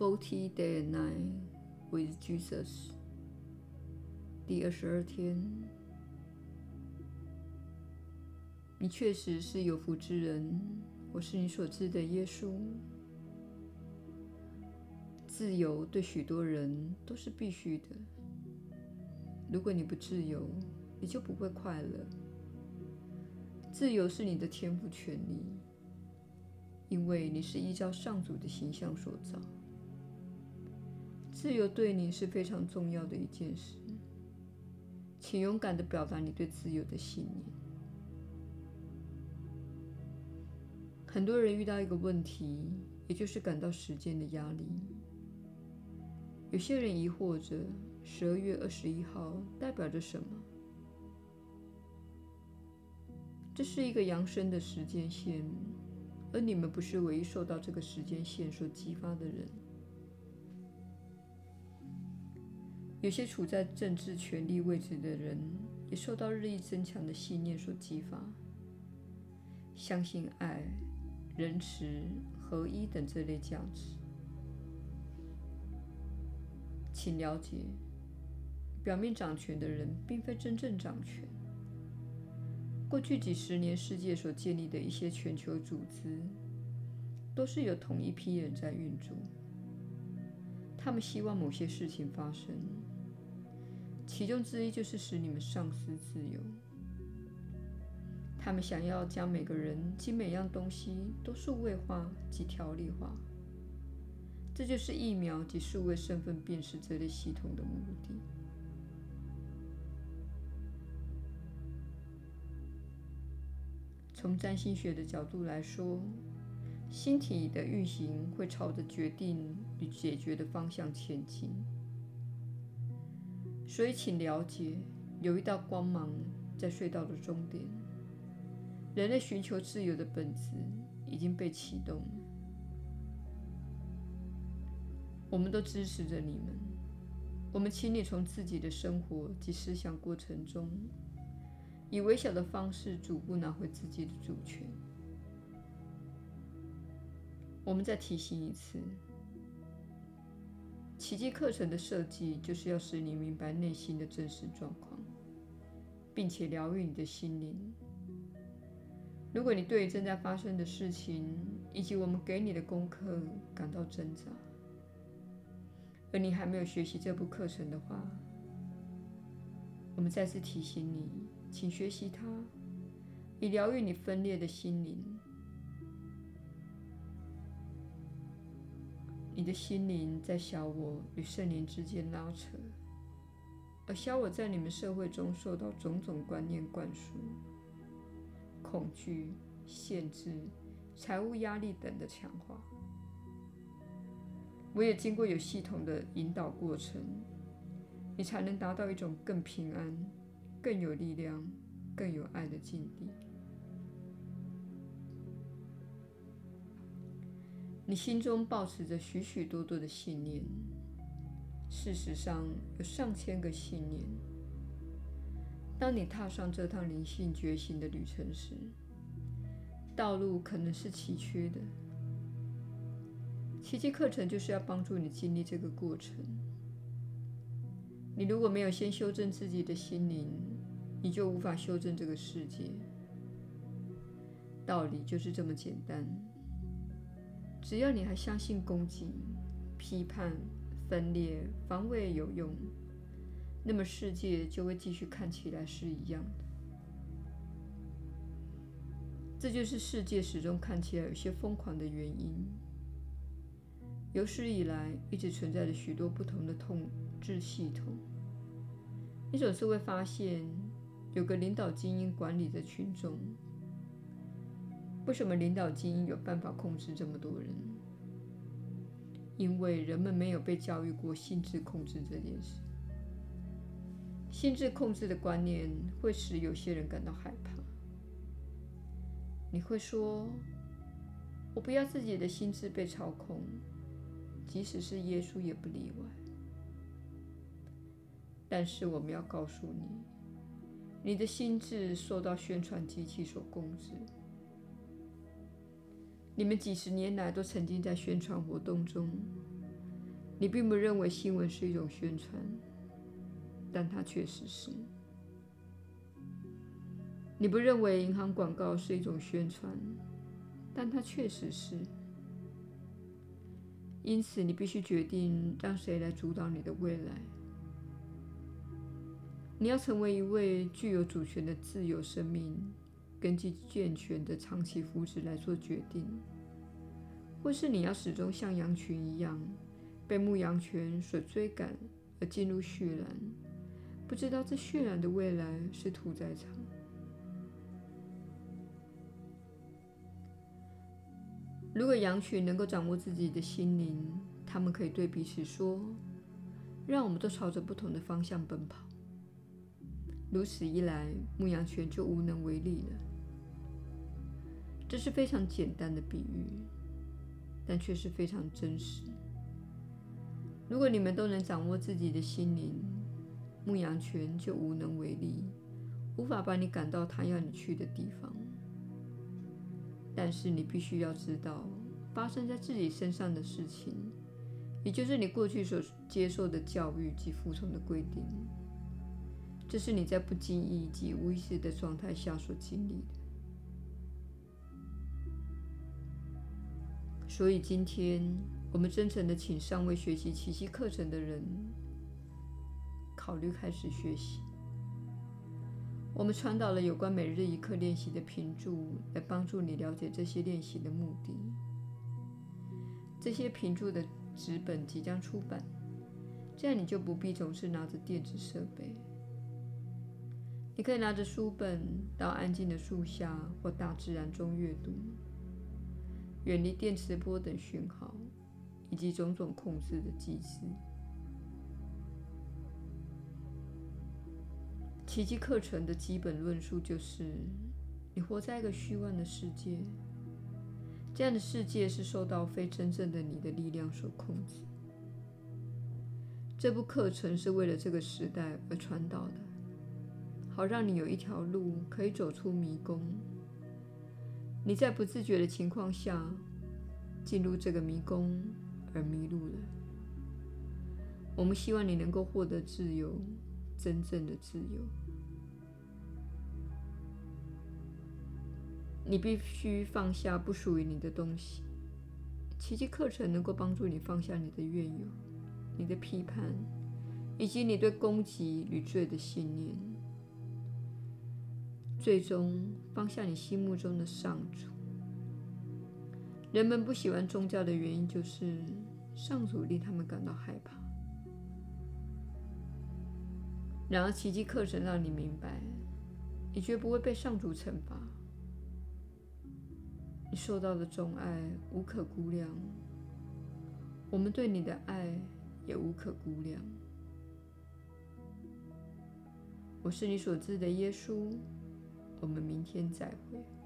Forty Day and Night with Jesus，第二十二天，你确实是有福之人。我是你所知的耶稣。自由对许多人都是必须的。如果你不自由，你就不会快乐。自由是你的天赋权利，因为你是依照上主的形象所造。自由对你是非常重要的一件事，请勇敢地表达你对自由的信念。很多人遇到一个问题，也就是感到时间的压力。有些人疑惑着，十二月二十一号代表着什么？这是一个扬升的时间线，而你们不是唯一受到这个时间线所激发的人。有些处在政治权力位置的人，也受到日益增强的信念所激发，相信爱、仁慈、合一等这类价值。请了解，表面掌权的人并非真正掌权。过去几十年，世界所建立的一些全球组织，都是由同一批人在运作。他们希望某些事情发生。其中之一就是使你们丧失自由。他们想要将每个人及每样东西都数位化及条例化，这就是疫苗及数位身份辨识这类系统的目的。从占星学的角度来说，星体的运行会朝着决定与解决的方向前进。所以，请了解，有一道光芒在隧道的终点。人类寻求自由的本质已经被启动。我们都支持着你们。我们请你从自己的生活及思想过程中，以微小的方式逐步拿回自己的主权。我们再提醒一次。奇迹课程的设计就是要使你明白内心的真实状况，并且疗愈你的心灵。如果你对正在发生的事情以及我们给你的功课感到挣扎，而你还没有学习这部课程的话，我们再次提醒你，请学习它，以疗愈你分裂的心灵。你的心灵在小我与圣灵之间拉扯，而小我在你们社会中受到种种观念灌输，恐惧、限制、财务压力等的强化。我也经过有系统的引导过程，你才能达到一种更平安、更有力量、更有爱的境地。你心中抱持着许许多多的信念，事实上有上千个信念。当你踏上这趟灵性觉醒的旅程时，道路可能是崎岖的。奇迹课程就是要帮助你经历这个过程。你如果没有先修正自己的心灵，你就无法修正这个世界。道理就是这么简单。只要你还相信攻击、批判、分裂、防卫有用，那么世界就会继续看起来是一样的。这就是世界始终看起来有些疯狂的原因。有史以来一直存在着许多不同的统治系统，你总是会发现有个领导精英管理的群众。为什么领导精英有办法控制这么多人？因为人们没有被教育过心智控制这件事。心智控制的观念会使有些人感到害怕。你会说：“我不要自己的心智被操控，即使是耶稣也不例外。”但是我们要告诉你，你的心智受到宣传机器所控制。你们几十年来都曾经在宣传活动中你并不认为新闻是一种宣传，但它确实是。你不认为银行广告是一种宣传，但它确实是。因此，你必须决定让谁来主导你的未来。你要成为一位具有主权的自由生命，根据健全的长期福祉来做决定，或是你要始终像羊群一样被牧羊犬所追赶而进入血染，不知道这血染的未来是屠宰场。如果羊群能够掌握自己的心灵，他们可以对彼此说：“让我们都朝着不同的方向奔跑。”如此一来，牧羊犬就无能为力了。这是非常简单的比喻，但却是非常真实。如果你们都能掌握自己的心灵，牧羊犬就无能为力，无法把你赶到它要你去的地方。但是你必须要知道，发生在自己身上的事情，也就是你过去所接受的教育及服从的规定，这是你在不经意及无意识的状态下所经历的。所以今天，我们真诚地请尚未学习奇迹课程的人，考虑开始学习。我们传导了有关每日一课练习的评注，来帮助你了解这些练习的目的。这些评注的纸本即将出版，这样你就不必总是拿着电子设备。你可以拿着书本到安静的树下或大自然中阅读，远离电磁波等讯号以及种种控制的机制。奇迹课程的基本论述就是：你活在一个虚幻的世界，这样的世界是受到非真正的你的力量所控制。这部课程是为了这个时代而传导的，好让你有一条路可以走出迷宫。你在不自觉的情况下进入这个迷宫而迷路了。我们希望你能够获得自由，真正的自由。你必须放下不属于你的东西。奇迹课程能够帮助你放下你的怨尤、你的批判，以及你对攻击与罪的信念，最终放下你心目中的上主。人们不喜欢宗教的原因就是上主令他们感到害怕。然而，奇迹课程让你明白，你绝不会被上主惩罚。你受到的钟爱无可估量，我们对你的爱也无可估量。我是你所知的耶稣，我们明天再会。